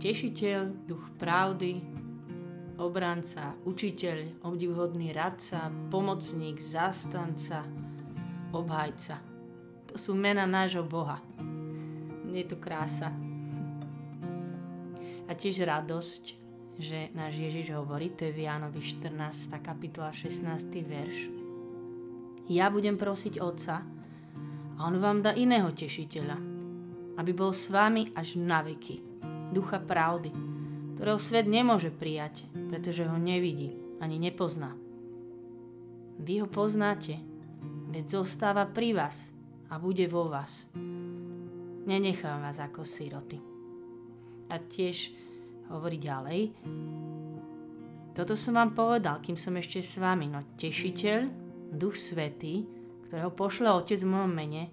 tešiteľ, duch pravdy, obranca, učiteľ, obdivhodný radca, pomocník, zastanca, obhajca. To sú mena nášho Boha. Je to krása. A tiež radosť, že náš Ježiš hovorí, to je v Jánovi 14. kapitola 16. verš. Ja budem prosiť Otca a On vám dá iného tešiteľa, aby bol s vami až na veky. Ducha pravdy, ktorého svet nemôže prijať, pretože ho nevidí ani nepozná. Vy ho poznáte, veď zostáva pri vás a bude vo vás. Nenechám vás ako siroty. A tiež hovorí ďalej, toto som vám povedal, kým som ešte s vami, no tešiteľ, duch svetý, ktorého pošle Otec v mojom mene,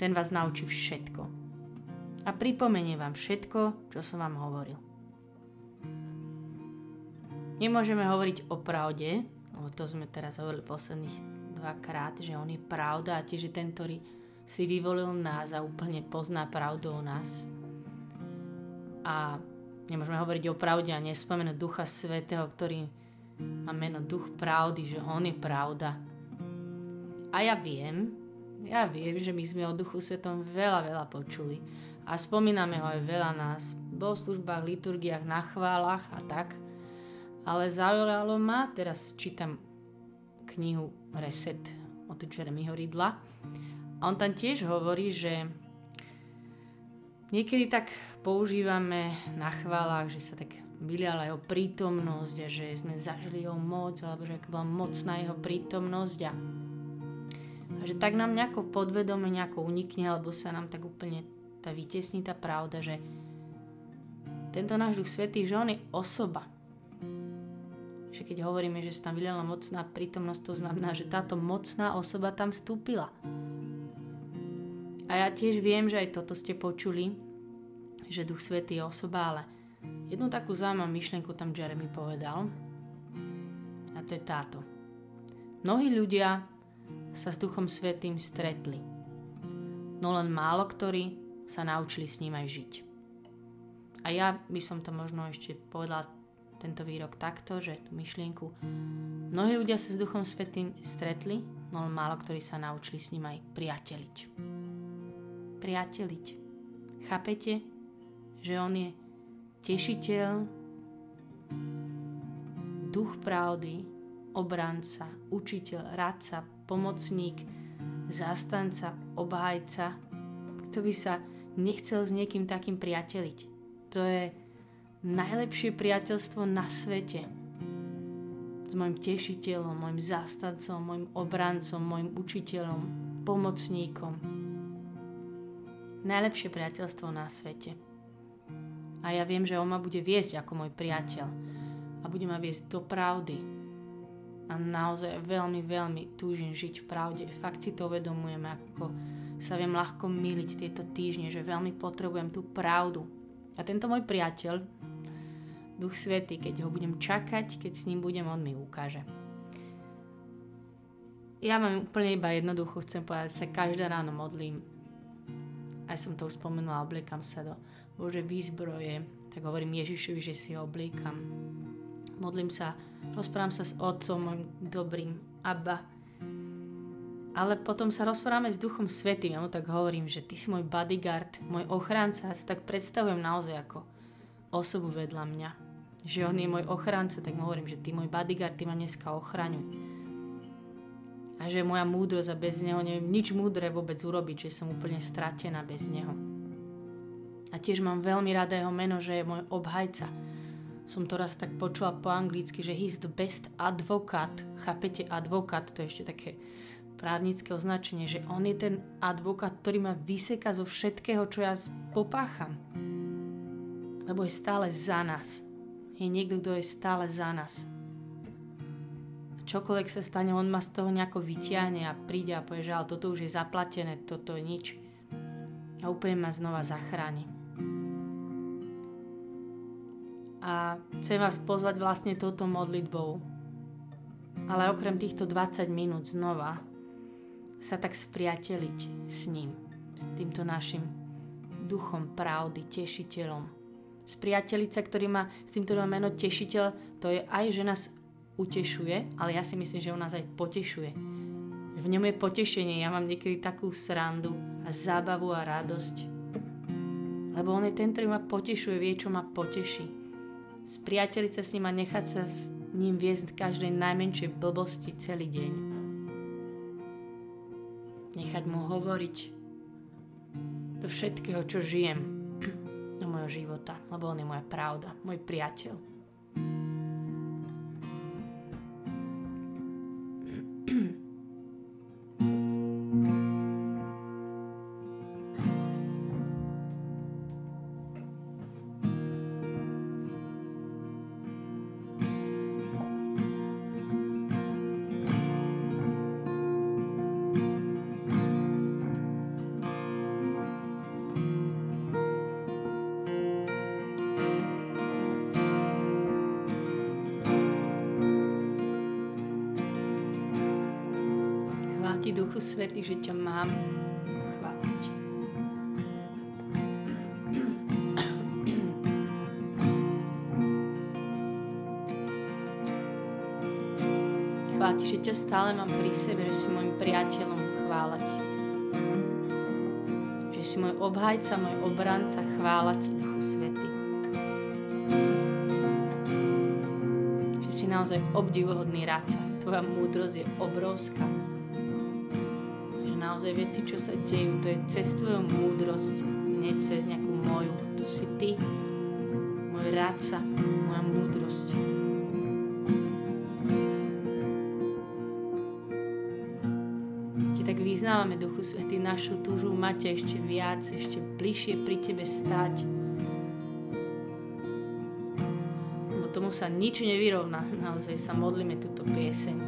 ten vás naučí všetko. A pripomenie vám všetko, čo som vám hovoril. Nemôžeme hovoriť o pravde, lebo to sme teraz hovorili posledných dvakrát, že on je pravda a tiež ten, ktorý si vyvolil nás a úplne pozná pravdu o nás. A nemôžeme hovoriť o pravde a nespomenúť Ducha Svetého, ktorý má meno Duch Pravdy, že On je pravda. A ja viem, ja viem, že my sme o Duchu Svetom veľa, veľa počuli a spomíname ho aj veľa nás. V bohoslužbách, liturgiách, na chválach a tak – ale zaujalo ma, teraz čítam knihu Reset od Jeremyho Ridla a on tam tiež hovorí, že niekedy tak používame na chválach, že sa tak vyliala jeho prítomnosť a že sme zažili jeho moc alebo že bola mocná jeho prítomnosť a, a že tak nám nejako podvedome nejako unikne alebo sa nám tak úplne tá vytesní tá pravda, že tento náš duch svetý, že on je osoba že keď hovoríme, že sa tam vyliala mocná prítomnosť, to znamená, že táto mocná osoba tam vstúpila. A ja tiež viem, že aj toto ste počuli, že Duch Svetý je osoba, ale jednu takú zaujímavú myšlenku tam Jeremy povedal. A to je táto. Mnohí ľudia sa s Duchom Svetým stretli, no len málo ktorí sa naučili s ním aj žiť. A ja by som to možno ešte povedala tento výrok takto, že tú myšlienku mnohí ľudia sa s Duchom Svetým stretli, no málo ktorí sa naučili s ním aj priateliť. Priateliť. Chápete, že on je tešiteľ, duch pravdy, obranca, učiteľ, radca, pomocník, zastanca, obhajca. Kto by sa nechcel s niekým takým priateliť? To je najlepšie priateľstvo na svete. S mojim tešiteľom, mojim zastancom, mojim obrancom, mojim učiteľom, pomocníkom. Najlepšie priateľstvo na svete. A ja viem, že on ma bude viesť ako môj priateľ. A bude ma viesť do pravdy. A naozaj veľmi, veľmi túžim žiť v pravde. Fakt si to uvedomujem, ako sa viem ľahko miliť tieto týždne, že veľmi potrebujem tú pravdu. A tento môj priateľ, Duch Svety, keď ho budem čakať, keď s ním budem, on mi ukáže. Ja mám úplne iba jednoducho, chcem povedať, sa každé ráno modlím. Aj som to už spomenula, obliekam sa do Bože výzbroje, tak hovorím Ježišovi, že si ho obliekam. Modlím sa, rozprávam sa s Otcom, môjim dobrým, Abba. Ale potom sa rozprávame s Duchom Svetým, ja mu tak hovorím, že ty si môj bodyguard, môj ochránca, ja si tak predstavujem naozaj ako osobu vedľa mňa že on je môj ochranca, tak mu hovorím, že ty môj bodyguard, ty ma dneska ochraňuj. A že moja múdrosť a bez neho neviem nič múdre vôbec urobiť, že som úplne stratená bez neho. A tiež mám veľmi rada jeho meno, že je môj obhajca. Som to raz tak počula po anglicky, že he's the best advocate. Chápete, advokát, to je ešte také právnické označenie, že on je ten advokát, ktorý ma vyseka zo všetkého, čo ja popácham. Lebo je stále za nás je niekto, kto je stále za nás. Čokoľvek sa stane, on ma z toho nejako vyťahne a príde a povie, že ale toto už je zaplatené, toto je nič. A úplne ma znova zachráni. A chcem vás pozvať vlastne touto modlitbou. Ale okrem týchto 20 minút znova sa tak spriateliť s ním, s týmto našim duchom pravdy, tešiteľom, Spriatelica, ktorý má, s tým, ktorý má meno tešiteľ, to je aj, že nás utešuje, ale ja si myslím, že on nás aj potešuje. V ňom je potešenie, ja mám niekedy takú srandu a zábavu a radosť. Lebo on je ten, ktorý ma potešuje, vie, čo ma poteší. Spriateliť sa s ním a nechať sa s ním viesť každej najmenšej blbosti celý deň. Nechať mu hovoriť do všetkého, čo žijem, do môjho života, lebo on je moja pravda, môj priateľ. Duchu Svety, že ťa mám chváliť. Chvála že ťa stále mám pri sebe, že si môjim priateľom chvála. Že si môj obhajca, môj obranca, chvála ti, Duchu Svety. Že si naozaj obdivuhodný radca. Tvoja múdrosť je obrovská naozaj veci, čo sa dejú, to je cez tvoju múdrosť, nie cez nejakú moju. To si ty, môj rádca, moja múdrosť. Ti tak vyznávame, Duchu Svety, našu túžu mať ešte viac, ešte bližšie pri Tebe stať. Lebo tomu sa nič nevyrovná. Naozaj sa modlíme túto pieseň.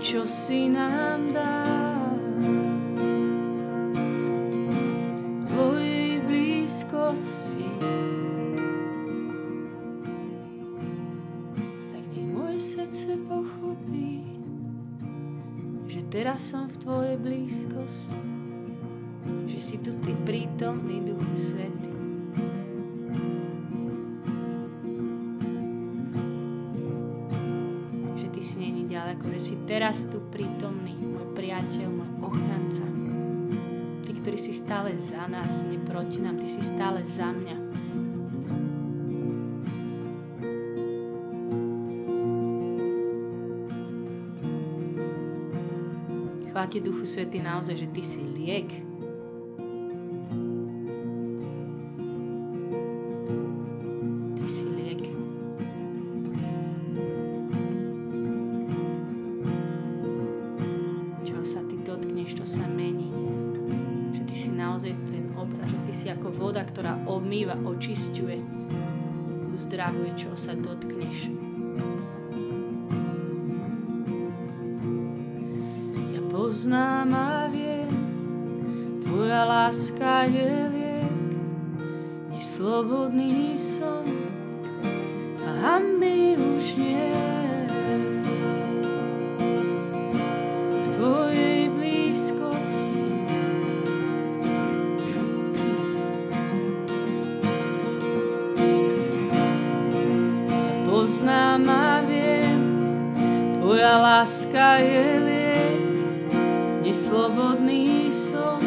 čo si nám dá. blízkosti. Tak nech moje srdce pochopí, že teraz som v tvojej blízkosti, ďaleko, že si teraz tu prítomný, môj priateľ, môj ochranca ktorý si stále za nás, nie nám, Ty si stále za mňa. Chváti Duchu Svety naozaj, že Ty si liek, očisťuje, uzdravuje, čo sa dotkneš. Ja poznám a viem, tvoja láska je je liek, neslobodný som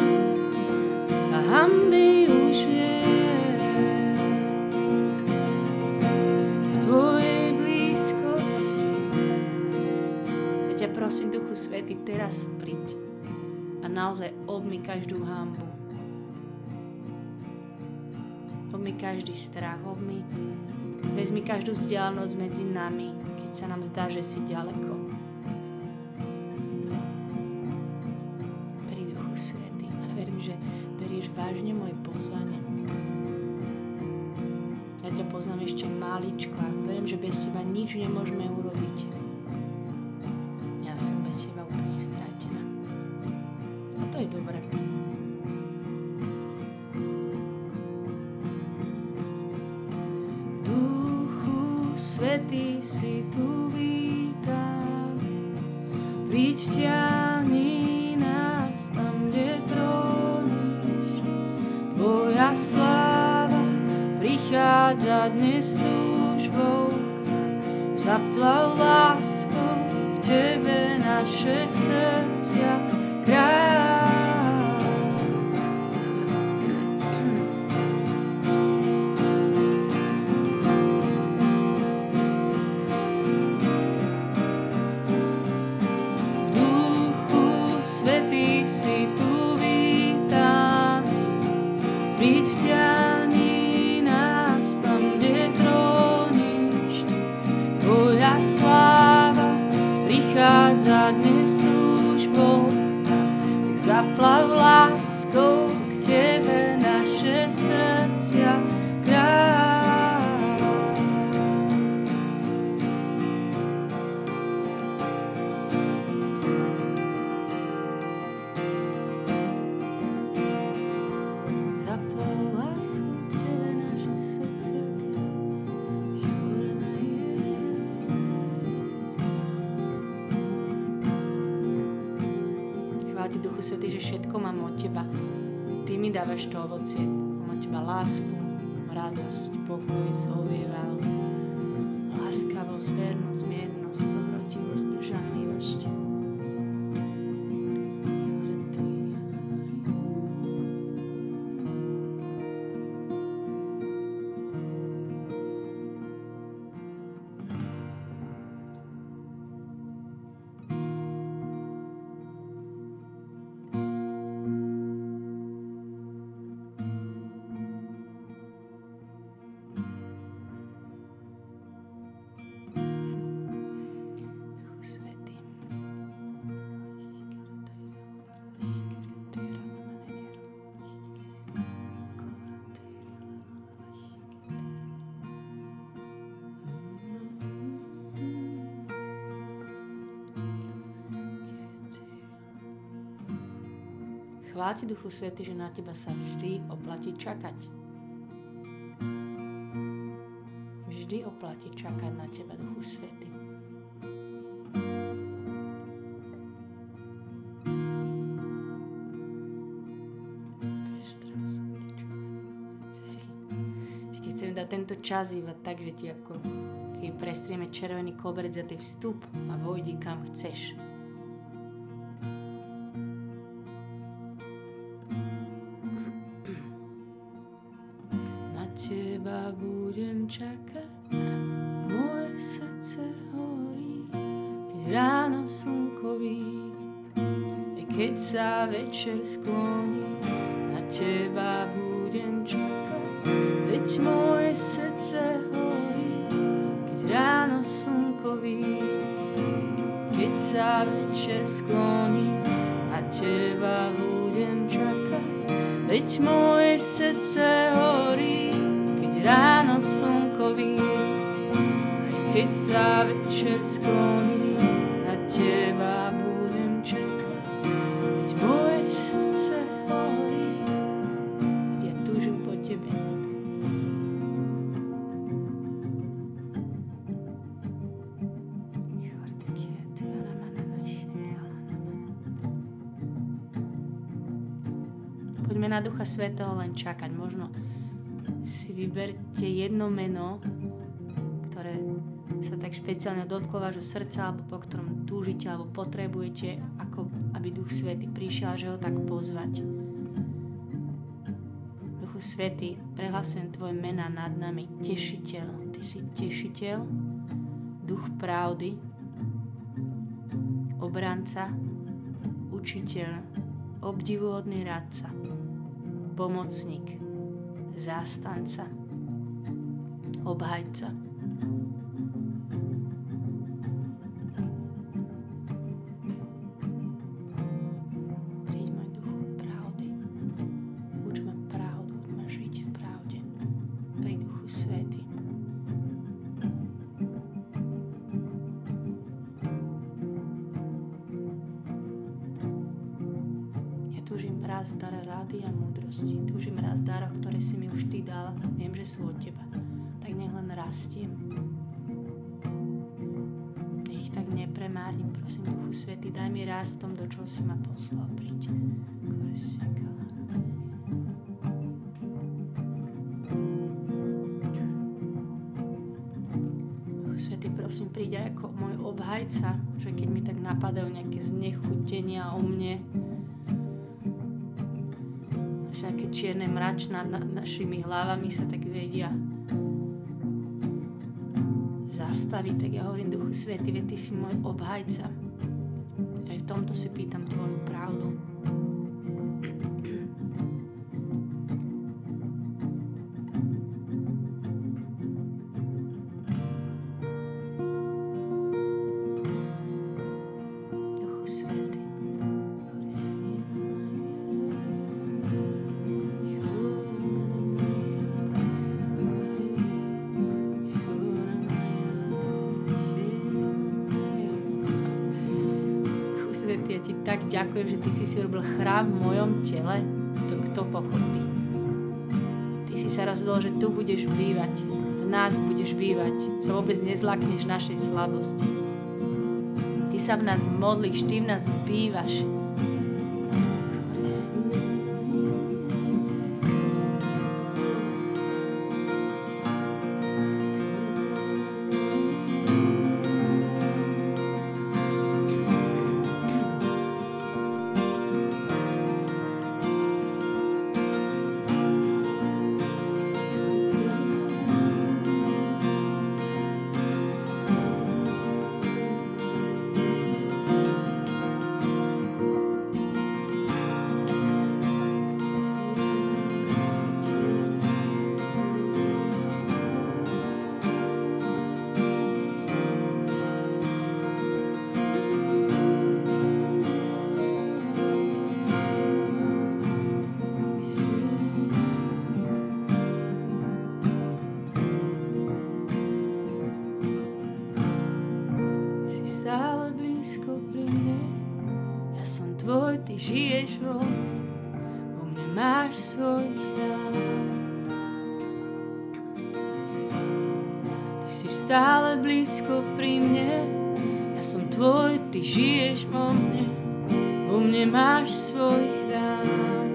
a hamby už je. V Tvojej blízkosti. Ja ťa prosím, Duchu Svety, teraz príď a naozaj obmy každú hambu. obmi každý strach, obmi, vezmi každú vzdialenosť medzi nami, keď sa nám zdá, že si ďaleko. Vážne moje pozvanie. Ja ťa poznám ešte maličko a viem, že bez teba nič nemôžeme urobiť. Prichádza dnes túžbou, zaplav láskou k Tebe naše srdcia kráľ. Zaplav láskou radosť, Chvála Duchu Svety, že na teba sa vždy oplatí čakať. Vždy oplatí čakať na teba, Duchu Svety. chcem dať tento čas iba tak, že ti ako keď prestrieme červený koberec za ty vstup a vojdi kam chceš. Večer skloní, na teba budem čakať. Veď moje srdce horí, keď ráno slnko Keď sa večer skloní, na teba budem čakať. Veď moje srdce horí, keď ráno slnko Keď sa večer skloní, na Ducha Svetého len čakať. Možno si vyberte jedno meno, ktoré sa tak špeciálne dotklo vášho srdca, alebo po ktorom túžite, alebo potrebujete, ako aby Duch Svety prišiel, že ho tak pozvať. Duchu Svety, prehlasujem Tvoje mena nad nami. Tešiteľ. Ty si tešiteľ, duch pravdy, obranca, učiteľ, obdivuhodný radca pomocník, zástanca, obhajca. Že sú od Teba. Tak nech len rastiem. Nech tak nepremárnim. Prosím, Duchu Svety, daj mi rast tom, do čoho si ma poslal. Príď. Duchu Svety, prosím, príď aj ako môj obhajca, že keď mi tak napadajú nejaké znechutenia o mne, také čierne mračná nad našimi hlavami sa tak vedia zastaviť, tak ja hovorím Duchu Svety, veď Ty si môj obhajca. Aj v tomto si pýtam Tvoju pravdu. Ďakujem, že Ty si si urobil chrám v mojom tele, to kto pochopí. Ty si sa rozhodol, že tu budeš bývať, v nás budeš bývať, sa vôbec nezlakneš našej slabosti. Ty sa v nás modlíš, Ty v nás bývaš, blízko pri mne. Ja som tvoj, ty žiješ vo mne, vo mne máš svoj chrám.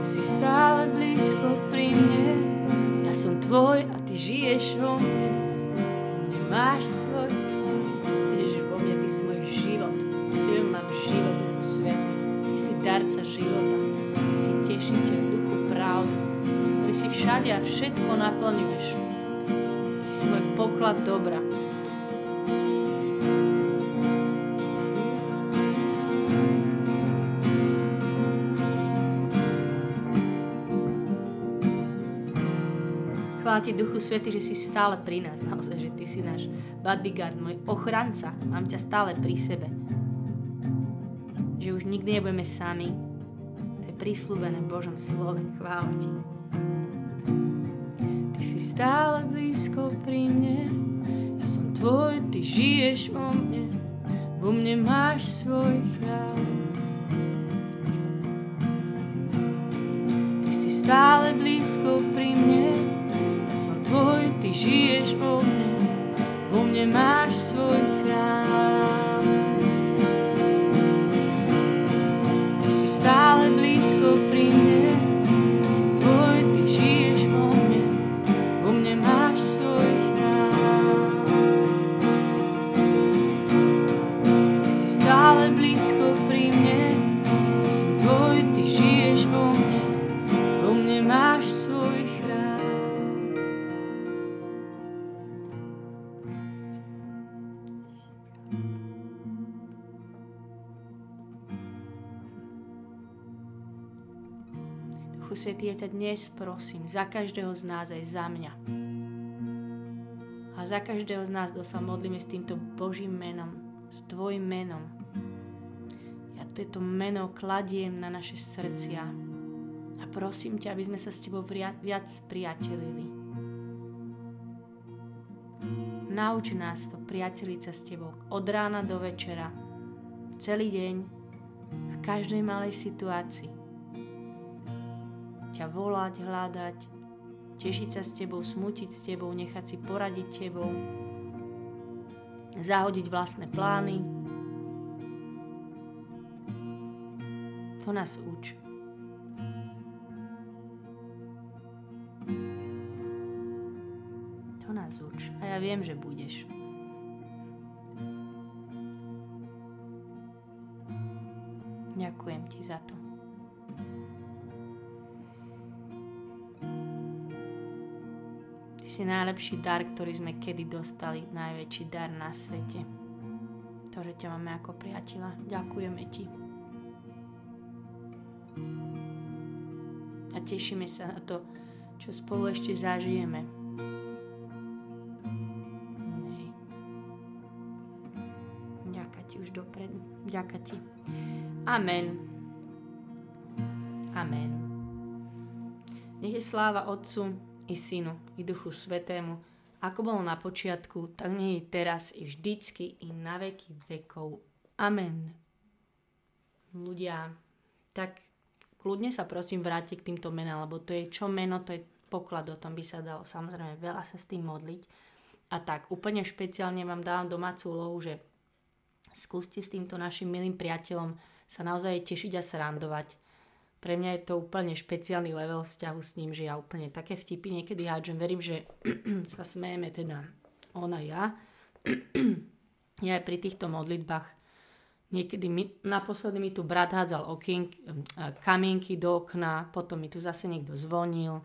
Ty si stále blízko pri mne, ja som tvoj a ty žiješ vo mne, vo mne máš svoj chrám. Života, ty si tešiteľ, Duchu pravdy si všade a všetko naplňuješ. Ty si môj poklad dobra. Chvála ti, Duchu Svety, že si stále pri nás, naozaj, že ty si náš bodyguard, môj ochranca. Mám ťa stále pri sebe. Že už nikdy nebudeme sami. V Božom slove. Chvála ti si stále blízko pri mne. Ja som tvoj, ty žiješ vo mne, vo mne máš svoj chrám. Ty si stále blízko pri mne, ja som tvoj, ty žiješ vo mne, vo mne máš svoj chrám. Ja ťa dnes prosím za každého z nás aj za mňa. A za každého z nás, kto sa modlíme s týmto Božím menom, s Tvojim menom. Ja toto meno kladiem na naše srdcia a prosím ťa, aby sme sa s Tebou viac priatelili. Nauč nás to priateliť sa s Tebou od rána do večera, celý deň, v každej malej situácii ťa volať, hľadať, tešiť sa s tebou, smutiť s tebou, nechať si poradiť tebou, zahodiť vlastné plány. To nás uč. To nás uč. A ja viem, že budeš. Ďakujem ti za si najlepší dar, ktorý sme kedy dostali, najväčší dar na svete. To, že ťa máme ako priateľa. Ďakujeme ti. A tešíme sa na to, čo spolu ešte zažijeme. Nej. Ďakujem ti už dopredu. Ďakujem ti. Amen. Amen. Nech je sláva Otcu, i Synu, i Duchu Svetému, ako bolo na počiatku, tak nie je teraz, i vždycky, i na veky vekov. Amen. Ľudia, tak kľudne sa prosím vráte k týmto menám, lebo to je čo meno, to je poklad, o tom by sa dalo samozrejme veľa sa s tým modliť. A tak úplne špeciálne vám dávam domácu úlohu, že skúste s týmto našim milým priateľom sa naozaj tešiť a srandovať pre mňa je to úplne špeciálny level vzťahu s ním, že ja úplne také vtipy niekedy hádžem. Verím, že sa smejeme teda ona ja. ja aj pri týchto modlitbách niekedy mi, naposledy mi tu brat hádzal okien, kamienky do okna, potom mi tu zase niekto zvonil.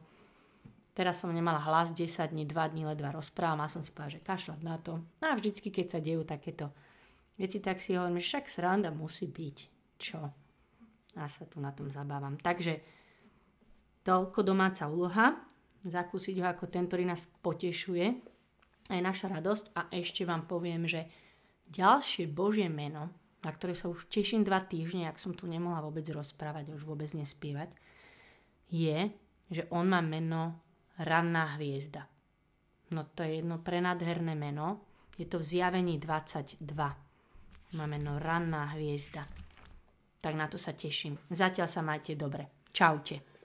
Teraz som nemala hlas 10 dní, 2 dní ledva rozprávam a som si povedala, že kašľať na to. No a vždycky, keď sa dejú takéto veci, tak si hovorím, že však sranda musí byť. Čo? A sa tu na tom zabávam. Takže toľko domáca úloha, zakúsiť ho ako ten, ktorý nás potešuje, aj naša radosť a ešte vám poviem, že ďalšie Božie meno, na ktoré sa už teším dva týždne, ak som tu nemohla vôbec rozprávať, už vôbec nespievať, je, že on má meno Ranná hviezda. No to je jedno prenádherné meno. Je to v zjavení 22. Má meno Ranná hviezda tak na to sa teším. Zatiaľ sa majte dobre. Čaute.